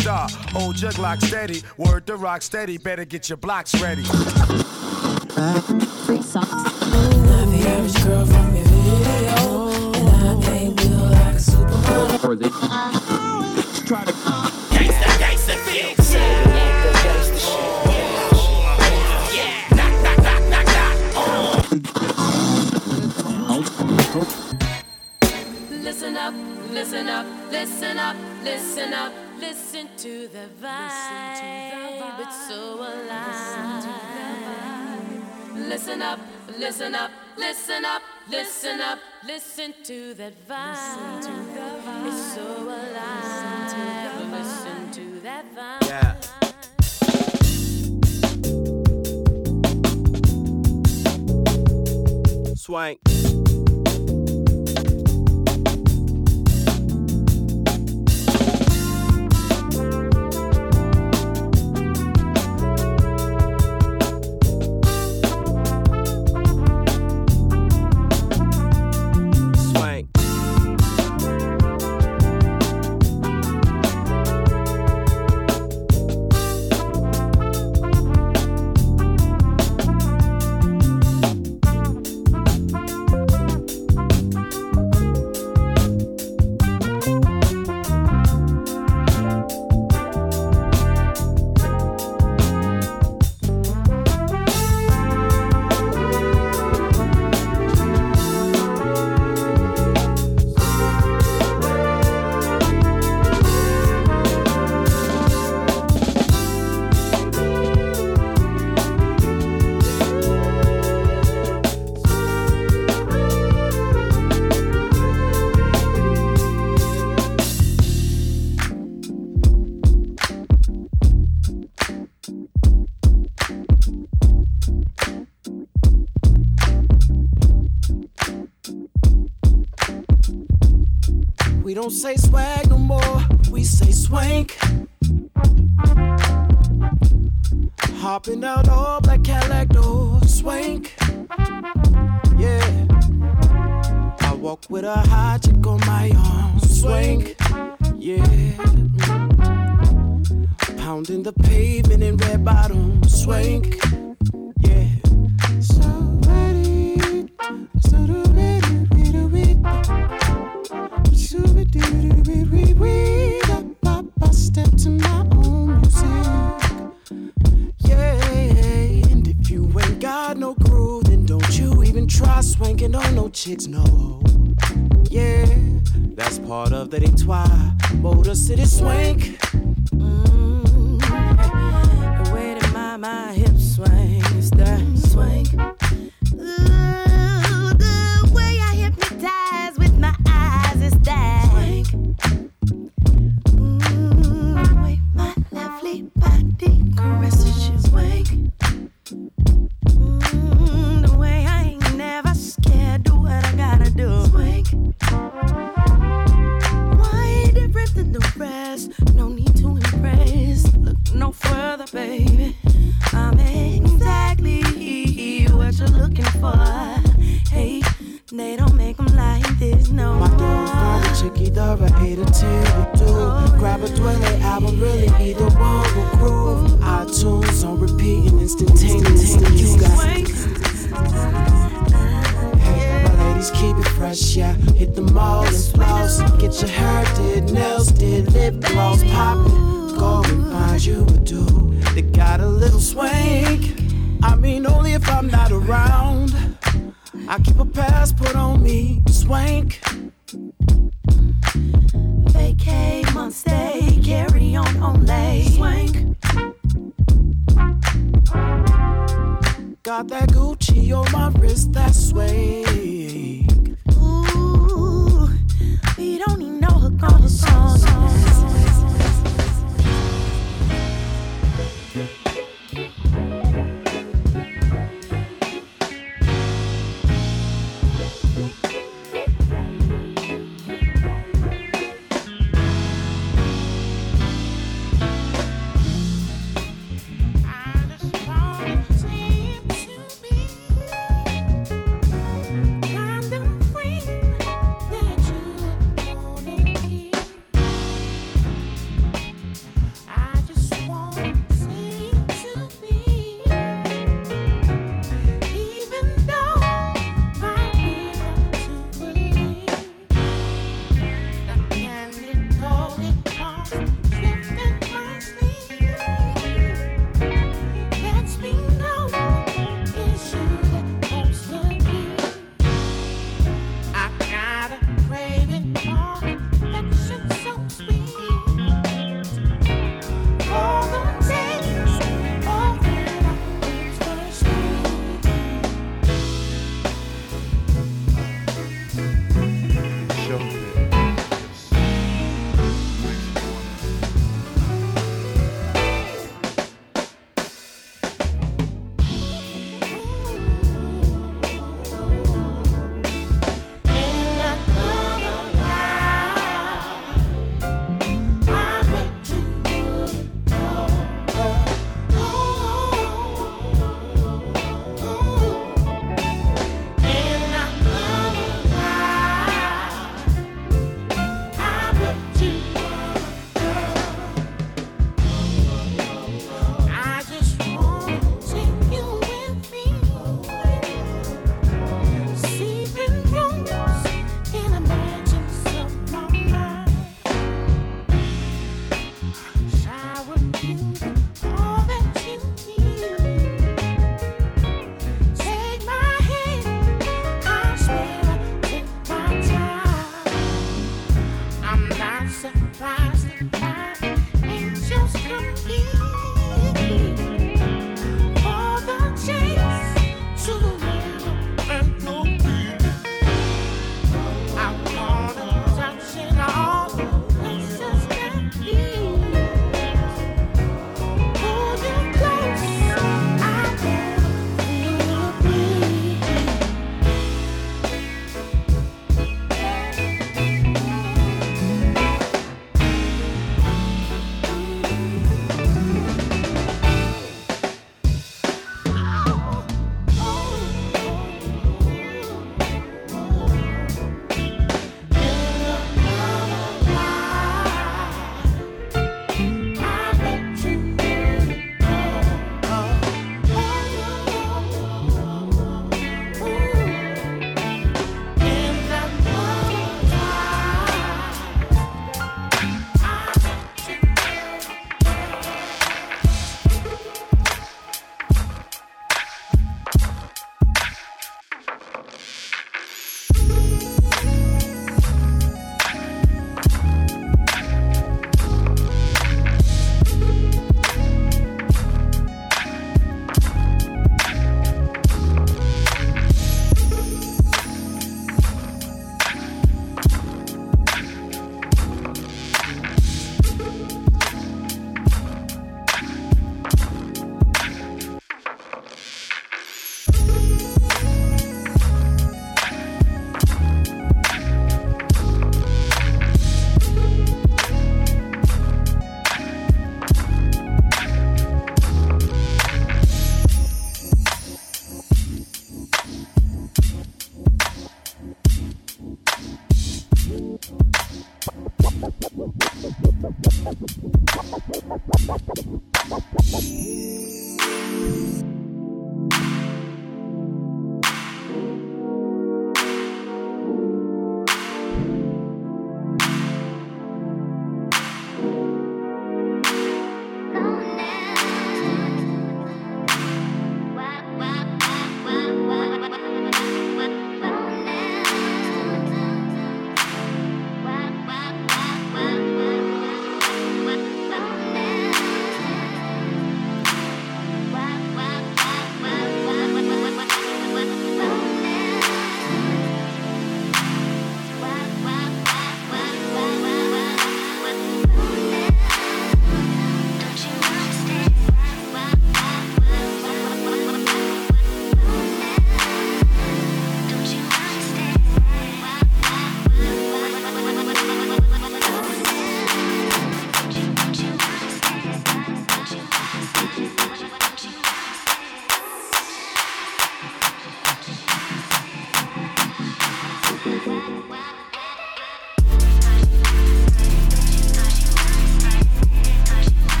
star. Old jug lock steady, word to rock steady. Better get your blocks ready. Free socks. The average girl from your video, and I can't build like a supermodel. Try to. the vibe. It's so alive. Listen up, listen up, listen up, listen up, listen to that vibe. It's so alive. Listen to that vibe. Yeah. Swank. don't say swear. part of the Detroit Motor City Swank.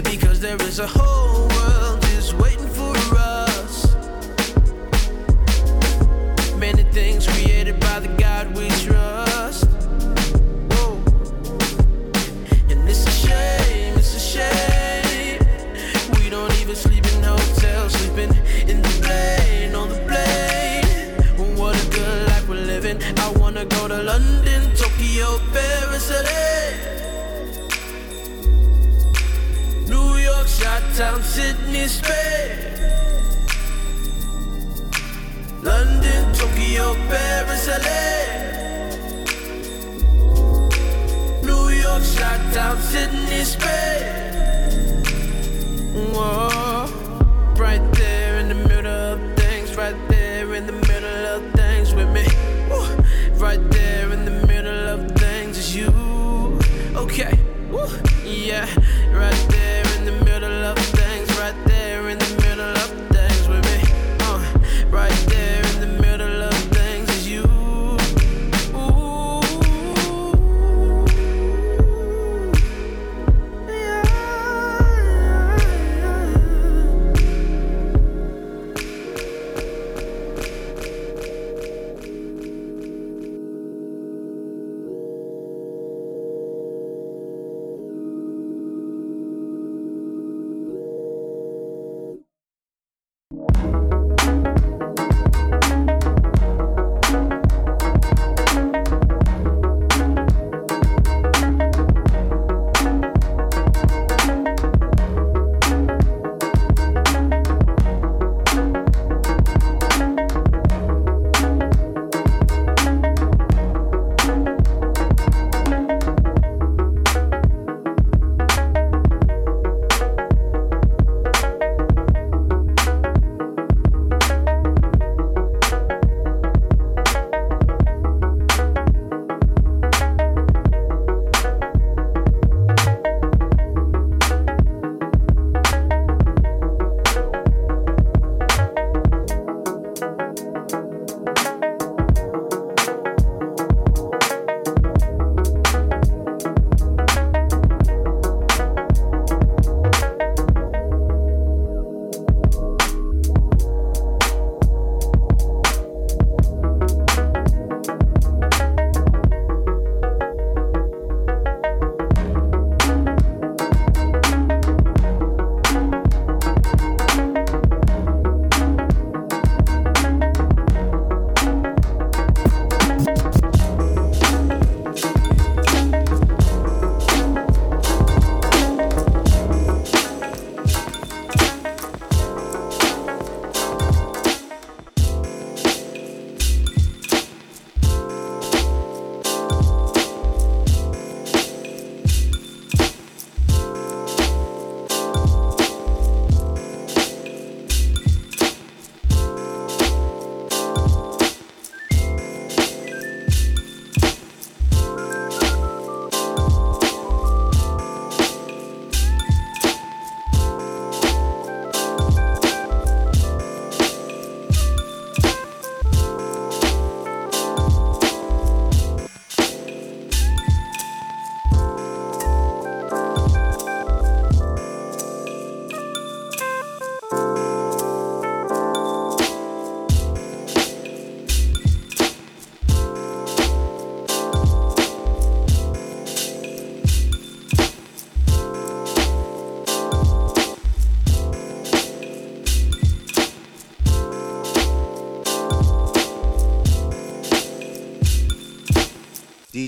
baby, cause there is a hole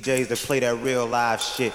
DJs that play that real live shit.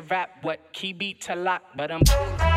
To rap, what key beat to lock, but I'm.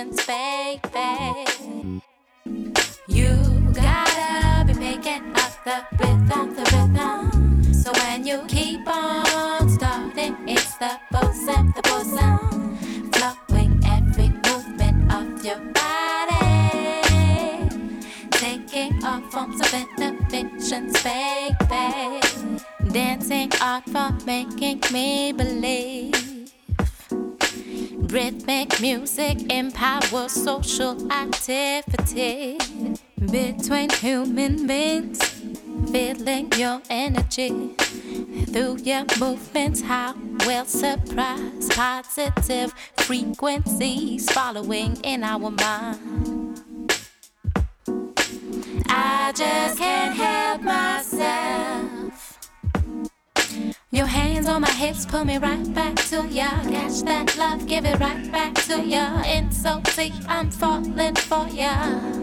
Inhibitions, baby. Music empowers social activity between human beings. Feeling your energy through your movements. How will surprise positive frequencies following in our mind. I just can't help myself. Your hands on my hips pull me right back to ya. Catch that love, give it right back to ya. It's so deep, I'm falling for ya.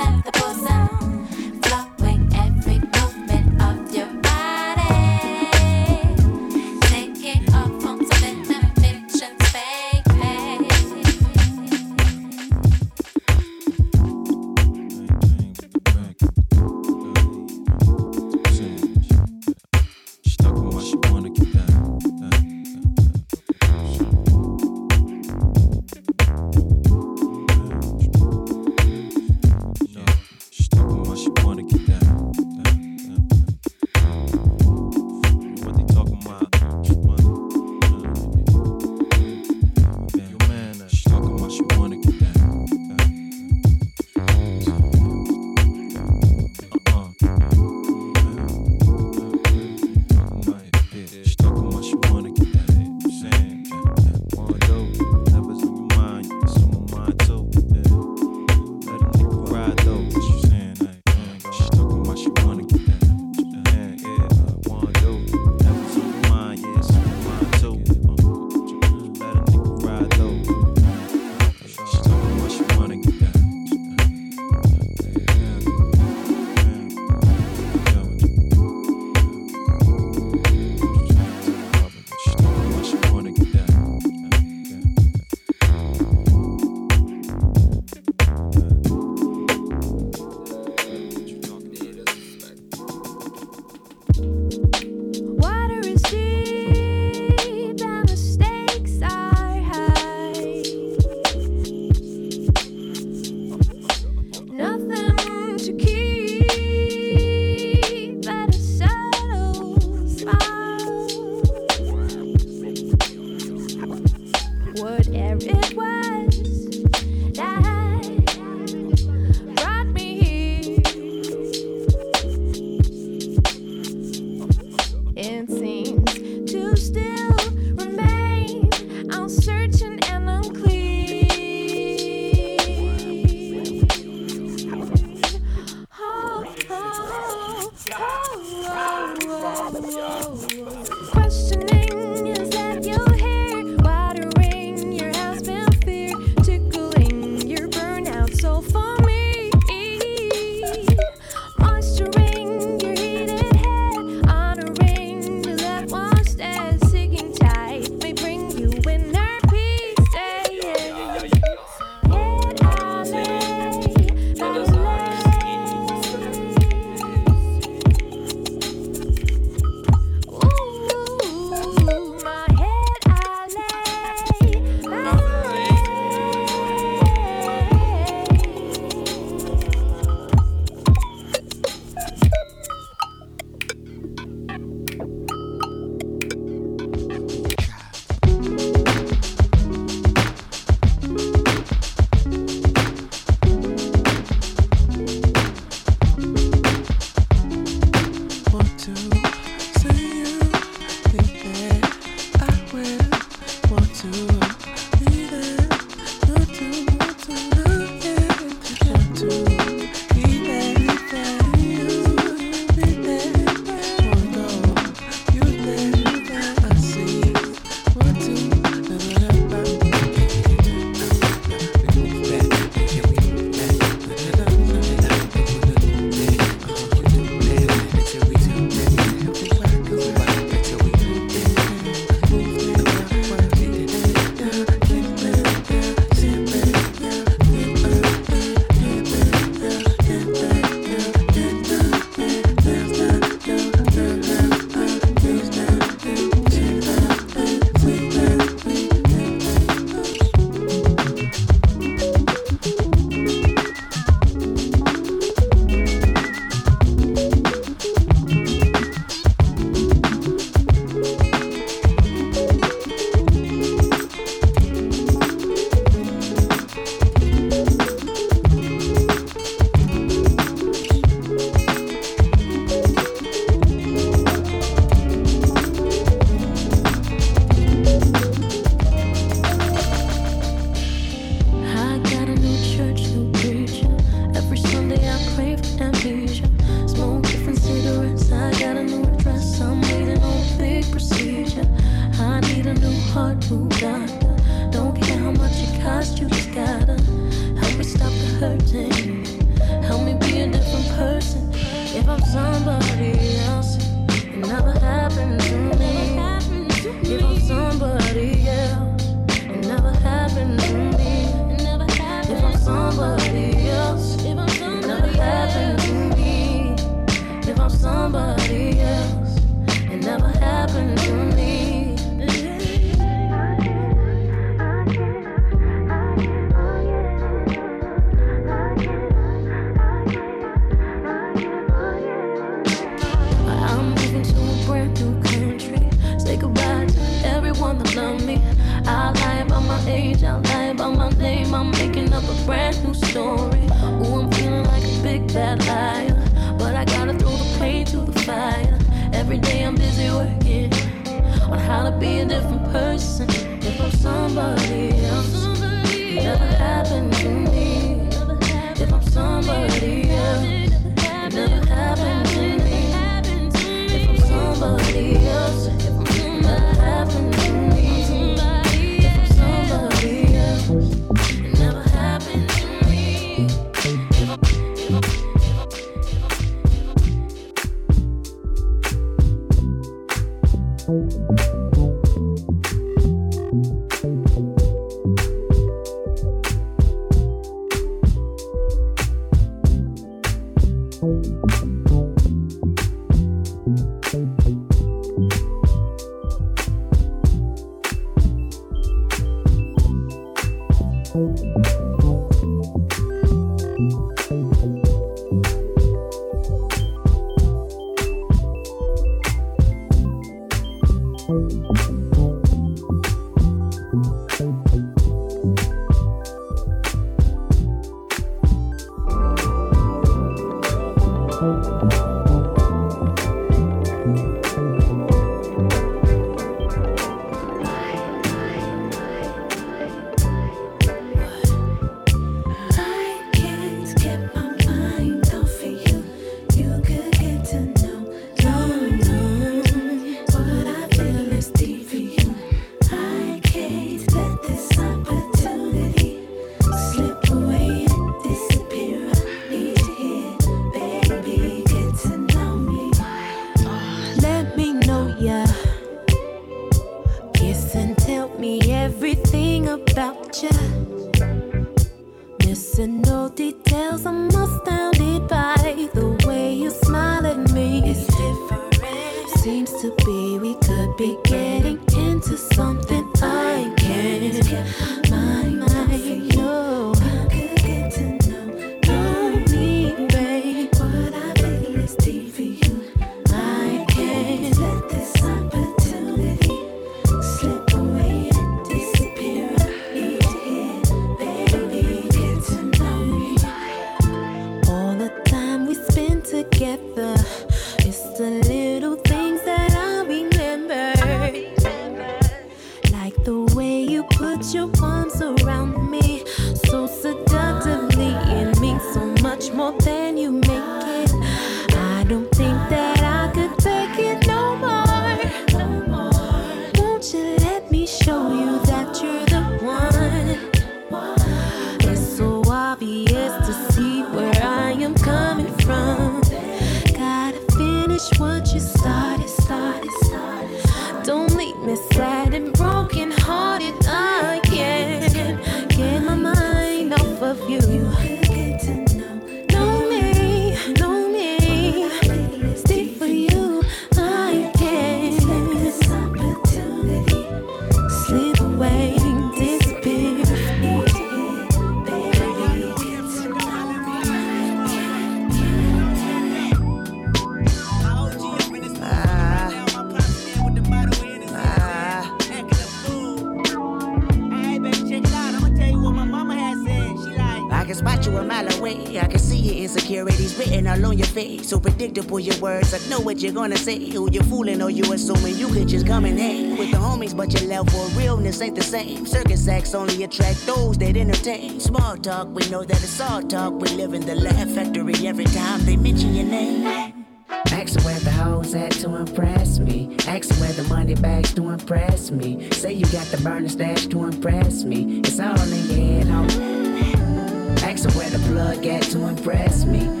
predictable your words. I know what you're gonna say. Who you fooling or you assuming you could just come and hang with the homies, but your level of realness ain't the same. Circus acts only attract those that entertain. Small talk, we know that it's all talk. We live in the laugh factory every time they mention your name. Ask where the hoes at to impress me. Ask where the money bags to impress me. Say you got the burner stash to impress me. It's all in your head, homie. Ask where the plug at to impress me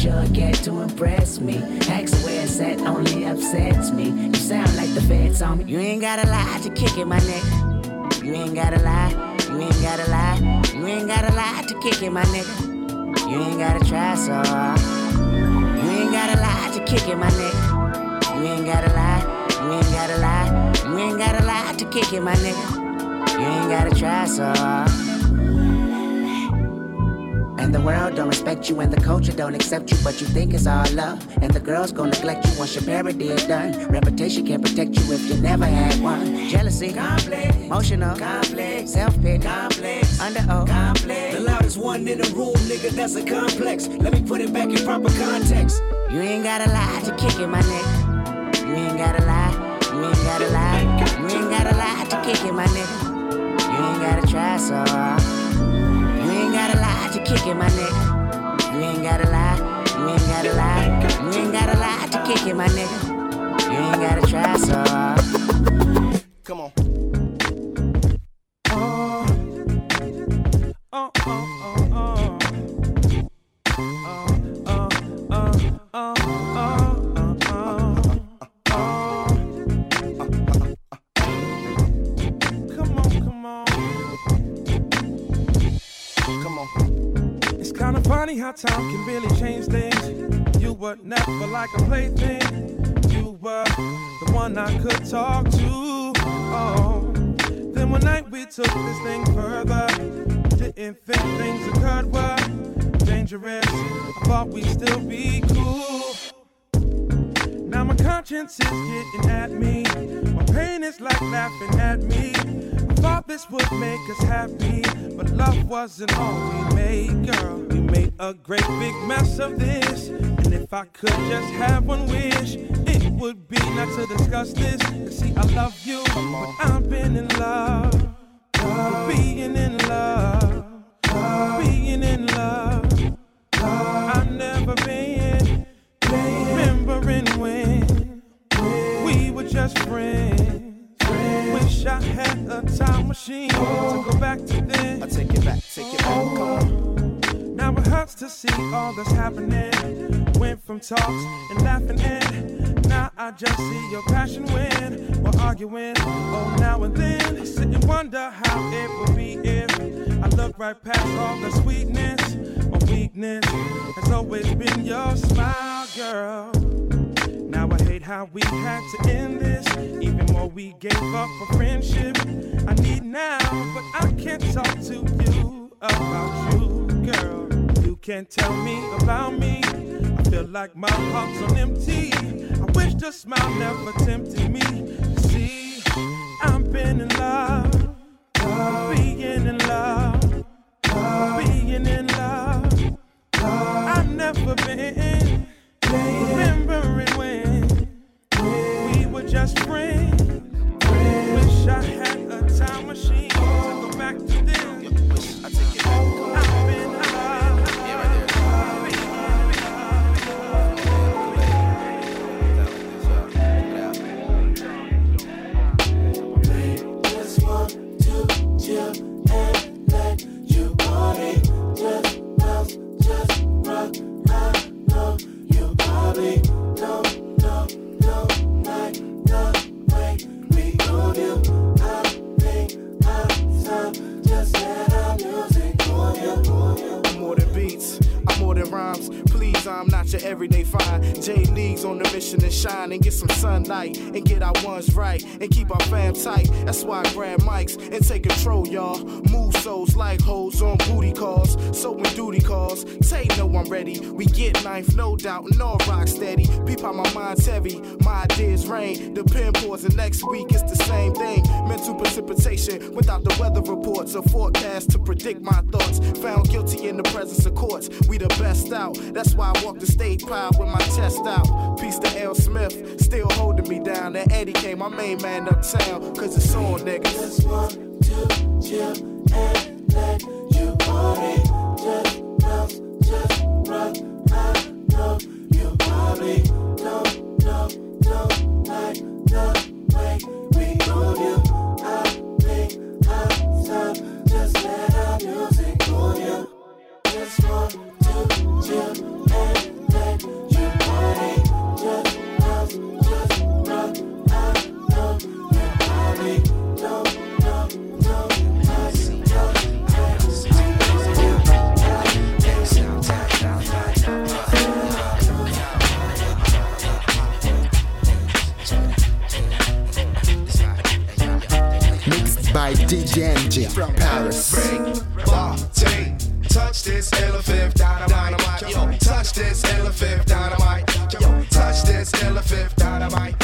sure get to impress me. Ask where it's at only upsets me. You sound like the feds on me. You ain't gotta lie to kick it, my nigga. You ain't gotta lie. You ain't gotta lie. You ain't gotta lie to kick it, my nigga. You ain't gotta try so hard. You ain't gotta lie to kick it, my nigga. You ain't gotta lie. You ain't gotta lie. You ain't gotta lie to kick it, my nigga. You ain't gotta try so hard. And the world don't respect you, and the culture don't accept you, but you think it's all love. And the girls gon' neglect you once your parody is done. Reputation can't protect you if you never had one. Jealousy, complex, emotional, complex, self pity, complex, under oath, complex. The loudest one in the room, nigga, that's a complex. Let me put it back in proper context. You ain't gotta lie to kick it, my nigga. You ain't gotta lie. It, my nigga. You ain't gotta lie. You ain't gotta lie. You ain't gotta lie to kick it, my nigga. You ain't gotta try so hard. Come on. Like a plaything. You were the one I could talk to. Oh. Then one night we took this thing further. Didn't think things occurred were dangerous. I thought we'd still be cool. Now my conscience is getting at me. My pain is like laughing at me. I thought this would make us happy, but love wasn't all we made, girl. A great big mess of this. And if I could just have one wish, it would be not to discuss this. You see, I love you, but I've been in love. Being in love. Being in love. I've never been remembering when we were just friends. Wish I had a time machine to go back to then. I take it back, take it back. Come on. Now it hurts to see all that's happening. Went from talks and laughing and now I just see your passion win. We're arguing, oh now and then. I sit and wonder how it would be if I look right past all the sweetness. My weakness has always been your smile, girl. Now I hate how we had to end this. Even more we gave up for friendship. I need now, but I can't talk to you about you, girl. Can't tell me about me. I feel like my heart's on empty. I wish the smile never tempted me. See, I've been in love, being in love, being in love. I've never been remembering when we were just friends. Wish I had a time machine to go back to then. I take it more than beats, more than rhymes. Please, I'm not your everyday fine. J League's on the mission to shine and get some sunlight and get our ones right and keep our fam tight. That's why I grab mics and take control, y'all. Move souls like hoes on booty calls. So when duty calls, say no, I'm ready. We get ninth, no doubt, and all rock steady. Peep how my mind's heavy, my ideas rain. The pen pours, and next week it's the same thing. Mental precipitation without the weather reports or forecast to predict my thoughts. Found guilty in the presence of courts. We the best out. That's why I walk the stage proud with my chest out. Peace to L. Smith, still holding me down. Then Eddie came, my main man uptown. Cause it's on, niggas. Just want to chill and let you party. Just bounce, just rock. I know you probably Ganji from Paris. Break, bar, touch this elephant dynamite. Yo, touch this elephant dynamite. Yo, touch this elephant dynamite.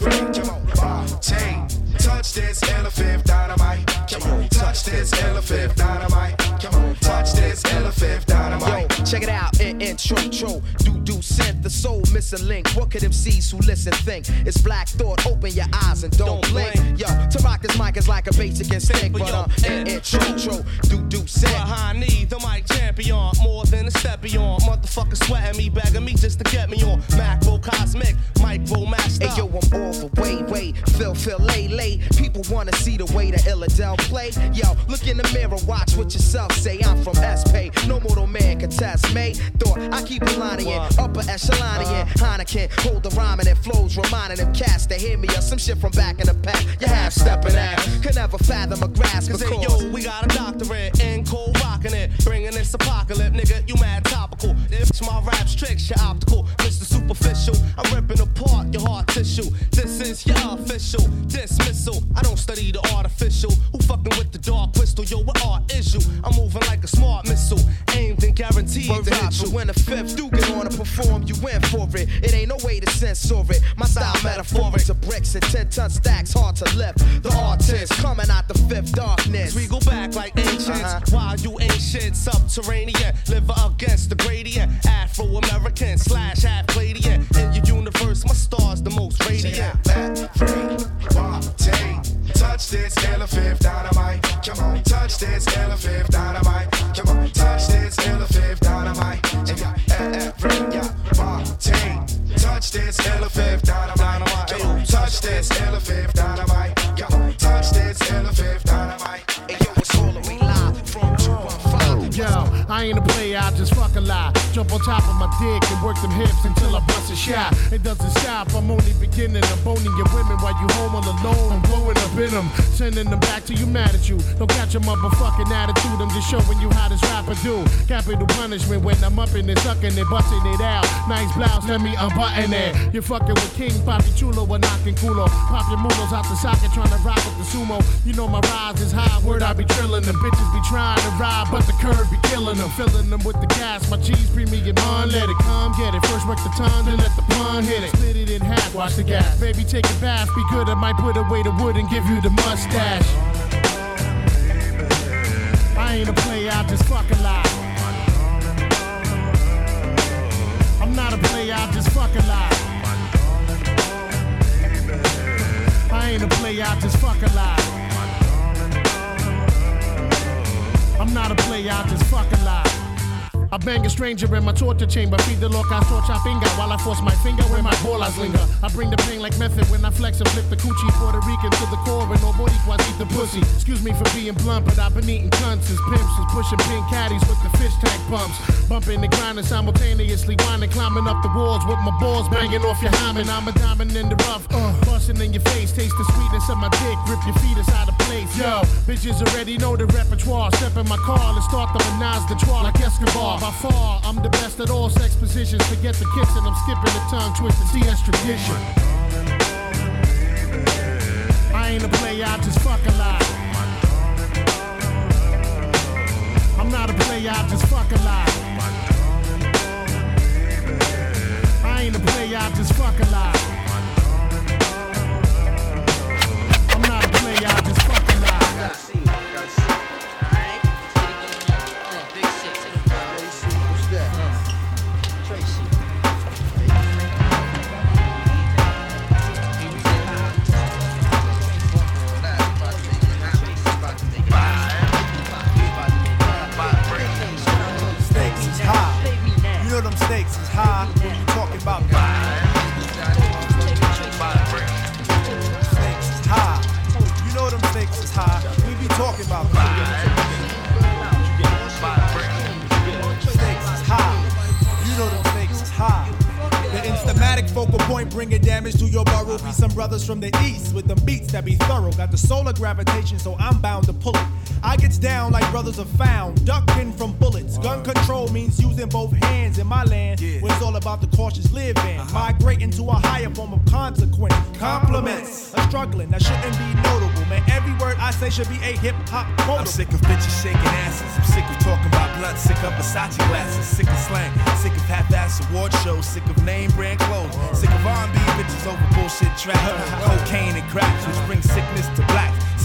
Break, bar, take touch this elephant dynamite. Come on, touch this elephant dynamite. Come on, touch this elephant dynamite. Yo, check it out, it, it true, true missing link. What could MCs who listen think? It's black thought. Open your eyes and don't, blink. Yo, to rock this mic is like a basic instinct, but uh, in intro, tro, do do synth. Behind me, the mic champion, more than a step beyond. Motherfucker sweating me, begging me just to get me on. Macro cosmic, micro master. Hey yo, I'm all the way, way. Phil, Phil, lay, lay. People wanna see the way the Illadel play. Yo, look in the mirror, watch what yourself say. I'm from SP. No mortal man can test me. Thought I keep a line in upper echelon in Heineken. Hold the rhyme and it flows, reminding them cats to hear me or some shit from back in the past. You half stepping out, Could never fathom a grasp Cause hey, yo, we got a doctorate sending them back to you mad at you. Don't catch a motherfucking attitude, I'm just showing you how this rapper do. Capital punishment when I'm up in it, sucking it, busting it out. Nice blouse, let me unbutton it. You're fucking with King Papi Chulo or knocking culo. Pop your mulos out the socket, trying to rock with the sumo. You know my rise is high, word I be drilling them. Bitches be trying to ride, but the curve be killing them. Filling them with the gas, my cheese premium on, let it come, get it. First work the time, then let the pun hit it. Split it in half, watch the gas. Baby, take a bath, be good, I might put away the wood and give you the mustache. I ain't a player, I just fucking lie. I'm not a player, I just fucking lie. I ain't a player, I just fucking lie. I'm not a player, I just fucking lie. I bang a stranger in my torture chamber. Feed the loca torcha finger while I force my finger where my bolas linger. I bring the pain like method when I flex and flip the coochie Puerto Rican to the core and nobody quite eat the pussy. Excuse me for being blunt, but I've been eating cunts as pimps is pushing pink caddies with the fish tank pumps. Bumping and grinding simultaneously, grinding, climbing up the walls with my balls banging off your hymen. I'm a diamond in the rough, uh, busting in your face. Taste the sweetness of my dick, rip your feet inside of place. Yo, bitches already know the repertoire. Step in my car, let's start the menage the trois like Escobar. By far, I'm the best at all sex positions. Forget the kissing, I'm skipping the tongue twisted. CS tradition. I ain't a player, I just fucking lie. I'm not a player, I just fucking lie. I ain't a player, I just fucking lie. I'm high. Point bringing damage to your burrow. Be some brothers from the east with them beats that be thorough. Got the solar gravitation, so I'm bound to pull it. I gets down like brothers are found, ducking from bullets. Gun control means using both hands in my land, where it's all about the cautious living. Uh-huh. Migrating to a higher form of consequence. Compliments, a struggling that shouldn't be notable. Man, every word I say should be a hip hop quote. I'm sick of bitches shaking asses. I'm sick of talking about blunt, sick of Versace glasses, sick of slang, sick of half-ass award shows, sick of name brand clothes, sick R&B bitches over bullshit trap, cocaine and cracks, which bring sickness to black.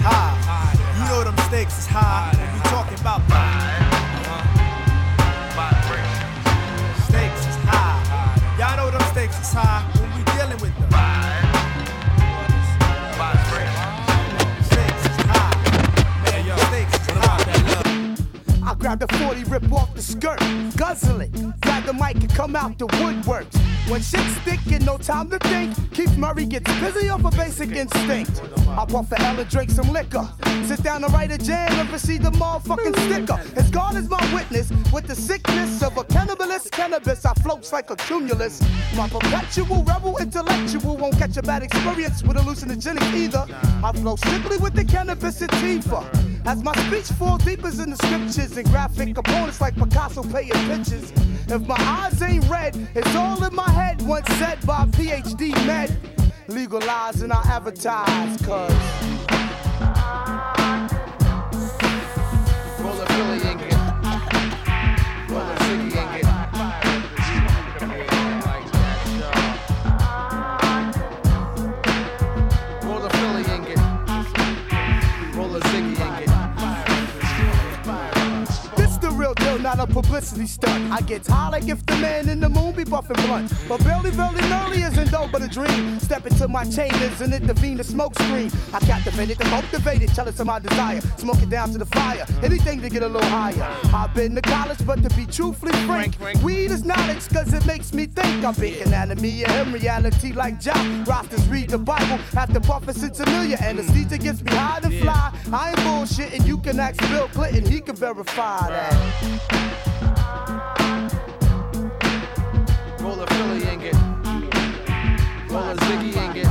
high. You know them stakes is high. We talking about Stakes grab the 40, rip off the skirt, guzzle it, grab the mic and come out the woodworks. When shit's thinking, no time to think. Keith Murray gets busy off a basic instinct. I puff the L and drink some liquor. Sit down and write a jam and receive the motherfucking sticker. As God is my witness, with the sickness of a cannibalist cannabis, I floats like a cumulus. My perpetual rebel intellectual won't catch a bad experience with hallucinogenic either. I flow strictly with the cannabis sativa. As my speech falls deeper in the scriptures and graphic components like Picasso paying pictures. If my eyes ain't red, it's all in my head. Once said by PhD med. Legalize and I advertise, cuz. A publicity stunt. I get high like if the man in the moon be buffing blunt. But barely, barely, barely isn't dope but a dream. Step into my chambers and it the Venus smoke screen. I captivated the motivated, jealous of my desire. Smoke it down to the fire, anything to get a little higher. I've been to college, but to be truthfully frank, weed is knowledge cause it makes me think. I'm big anatomy and him reality like John. Rosters read the Bible after puffing since a million. Anesthesia gets me high to fly. I ain't bullshitting, you can ask Bill Clinton, he can verify that. A Ziggy and get.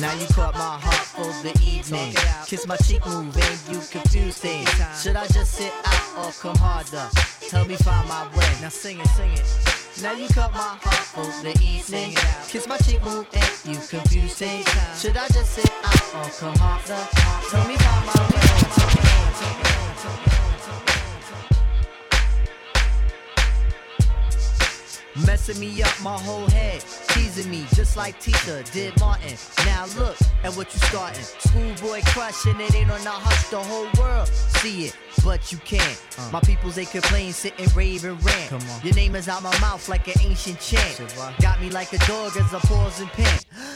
Now you caught my heart for the evening. Kiss my cheek move and you confuse things. Should I just sit out or come harder? Help me find my way. Now sing it, sing it. Now you cut my heart for the evening. Kiss my cheek move and you confuse things. Should I just sit out or come harder? Tell me find my way. Messing me up my whole head, teasing me just like Tisha did Martin. Now look at what you starting. Schoolboy crushing it ain't on the hush, the whole world see it, but you can't. My peoples they complain, sit and rave and rant. Your name is out my mouth like an ancient chant. Got me like a dog as I pause and pant.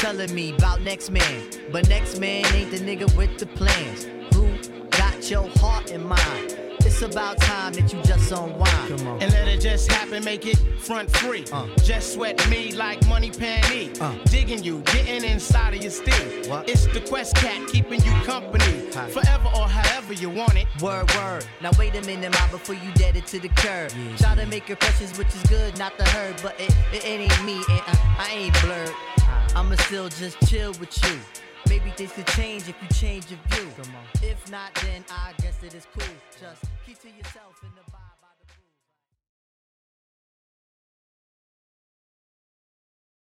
Telling me about next man, but next man ain't the nigga with the plans. Who got your heart in mind? It's about time that you just unwind. And let it just happen, make it front free. Uh. Just sweat me like money panty. Uh. Digging you, getting inside of your steel. It's the Quest Cat keeping you company. Forever or however you want it. Word, word. Now wait a minute, ma, before you dead it to the curb. Try to make impressions, which is good, not the herd, but it, it, it ain't me, and I, I ain't blurred. I'ma still just chill with you. Maybe things could change if you change your view. If not, then I guess it is cool. Just keep to yourself